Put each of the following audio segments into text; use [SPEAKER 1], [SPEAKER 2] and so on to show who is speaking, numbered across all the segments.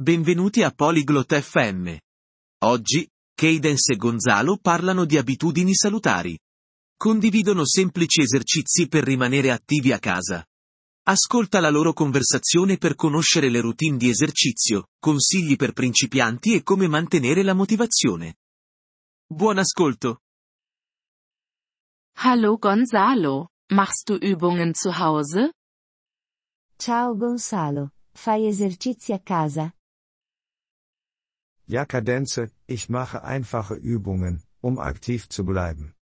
[SPEAKER 1] Benvenuti a Polyglot FM. Oggi, Cadence e Gonzalo parlano di abitudini salutari. Condividono semplici esercizi per rimanere attivi a casa. Ascolta la loro conversazione per conoscere le routine di esercizio, consigli per principianti e come mantenere la motivazione. Buon ascolto!
[SPEAKER 2] Hallo Gonzalo, machst du Übungen zu Hause?
[SPEAKER 3] Ciao Gonzalo, fai esercizi a casa?
[SPEAKER 4] Ja Kadenze, ich mache einfache Übungen, um aktiv zu bleiben.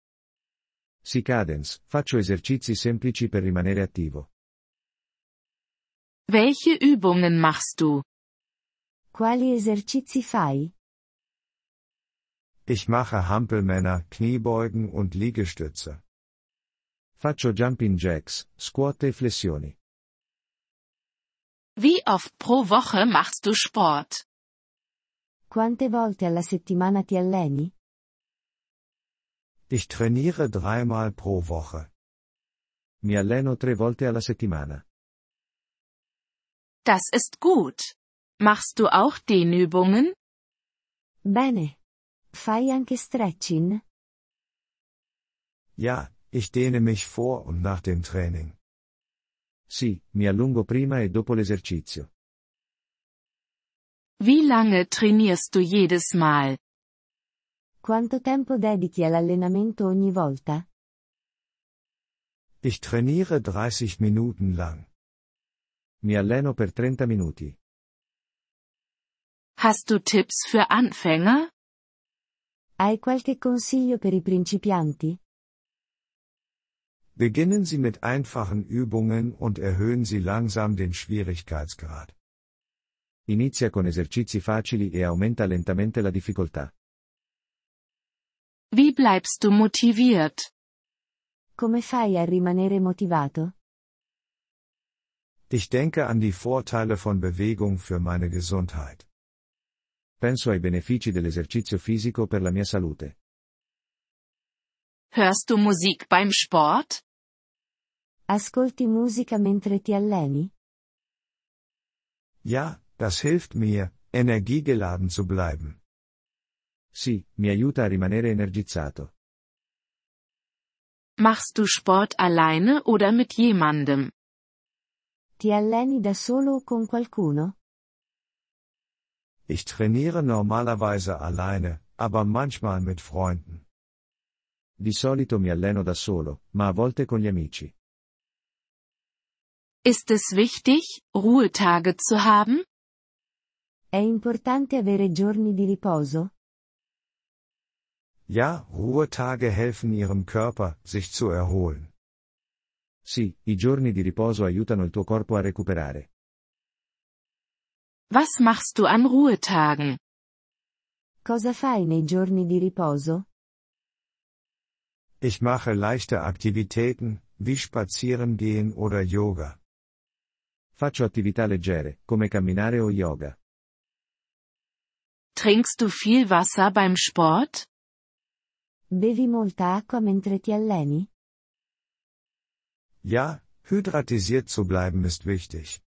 [SPEAKER 5] Sì Cadence, faccio esercizi semplici per rimanere attivo.
[SPEAKER 2] Welche Übungen machst du?
[SPEAKER 3] Quali esercizi fai?
[SPEAKER 4] Ich mache Hampelmänner, Kniebeugen und Liegestütze.
[SPEAKER 5] Faccio jumping jacks, squat e flessioni.
[SPEAKER 2] Wie oft pro Woche machst du Sport?
[SPEAKER 3] Quante volte alla settimana ti alleni?
[SPEAKER 4] Ich trainiere dreimal pro Woche.
[SPEAKER 5] Mi alleno tre volte alla settimana.
[SPEAKER 2] Das ist gut. Machst du auch Dehnübungen?
[SPEAKER 3] Bene. Fai anche stretching?
[SPEAKER 4] Ja, ich dehne mich vor und nach dem Training.
[SPEAKER 5] Sì, mi allungo prima e dopo l'esercizio.
[SPEAKER 2] Wie lange trainierst du jedes Mal?
[SPEAKER 3] Quanto tempo dedichi all'allenamento ogni volta?
[SPEAKER 4] Ich trainiere 30 Minuten lang.
[SPEAKER 5] Mi alleno per 30 minuti.
[SPEAKER 2] Hast du Tipps für Anfänger?
[SPEAKER 3] Hai qualche consiglio per i principianti?
[SPEAKER 4] Beginnen Sie mit einfachen Übungen und erhöhen Sie langsam den Schwierigkeitsgrad.
[SPEAKER 5] Inizia con esercizi facili e aumenta lentamente la difficoltà.
[SPEAKER 2] Wie bleibst du motiviert?
[SPEAKER 3] Come fai a rimanere motivato?
[SPEAKER 4] Ich denke an die Vorteile von Bewegung für meine Gesundheit.
[SPEAKER 5] Penso ai benefici dell'esercizio fisico per la mia salute.
[SPEAKER 2] Hörst du Musik beim Sport?
[SPEAKER 3] Ascolti musica mentre ti alleni?
[SPEAKER 4] Ja, das hilft mir, energiegeladen zu bleiben.
[SPEAKER 5] Sì, mi aiuta a rimanere energizzato.
[SPEAKER 2] Machst du Sport alleine oder mit jemandem?
[SPEAKER 3] Ti alleni da solo o con qualcuno?
[SPEAKER 4] Ich trainiere normalerweise alleine, aber manchmal mit Freunden.
[SPEAKER 5] Di solito mi alleno da solo, ma a volte con gli amici.
[SPEAKER 2] Ist es wichtig, Ruhetage zu haben?
[SPEAKER 3] È importante avere giorni di riposo?
[SPEAKER 4] Ja, Ruhetage helfen Ihrem Körper, sich zu erholen.
[SPEAKER 5] Sì, i giorni di riposo aiutano il tuo corpo a recuperare.
[SPEAKER 2] Was machst du an Ruhetagen?
[SPEAKER 3] Cosa fai nei giorni di riposo?
[SPEAKER 4] Ich mache leichte Aktivitäten, wie Spazierengehen oder Yoga.
[SPEAKER 5] Faccio attività leggere, come camminare o yoga.
[SPEAKER 2] Trinkst du viel Wasser beim Sport?
[SPEAKER 3] Bevi molta acqua mentre ti alleni?
[SPEAKER 4] Ja, hydratisiert zu bleiben ist wichtig.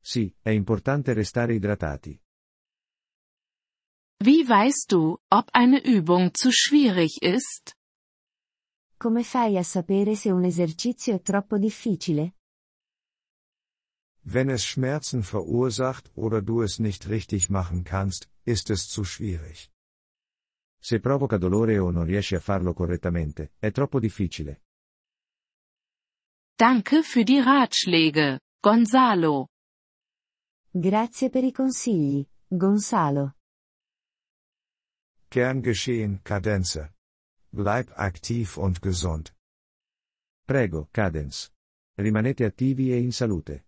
[SPEAKER 5] Sì, è importante restare idratati.
[SPEAKER 2] Wie weißt du, ob eine Übung zu schwierig ist?
[SPEAKER 3] Come fai a sapere se un esercizio è troppo difficile?
[SPEAKER 4] Wenn es Schmerzen verursacht oder du es nicht richtig machen kannst, ist es zu schwierig.
[SPEAKER 5] Se provoca dolore o non riesci a farlo correttamente, è troppo difficile.
[SPEAKER 2] Danke für die Ratschläge, Gonzalo.
[SPEAKER 3] Grazie per i consigli, Gonzalo.
[SPEAKER 4] Gern geschehen, Kadenze. Bleib aktiv und gesund.
[SPEAKER 5] Prego, Cadence. Rimanete attivi e in salute.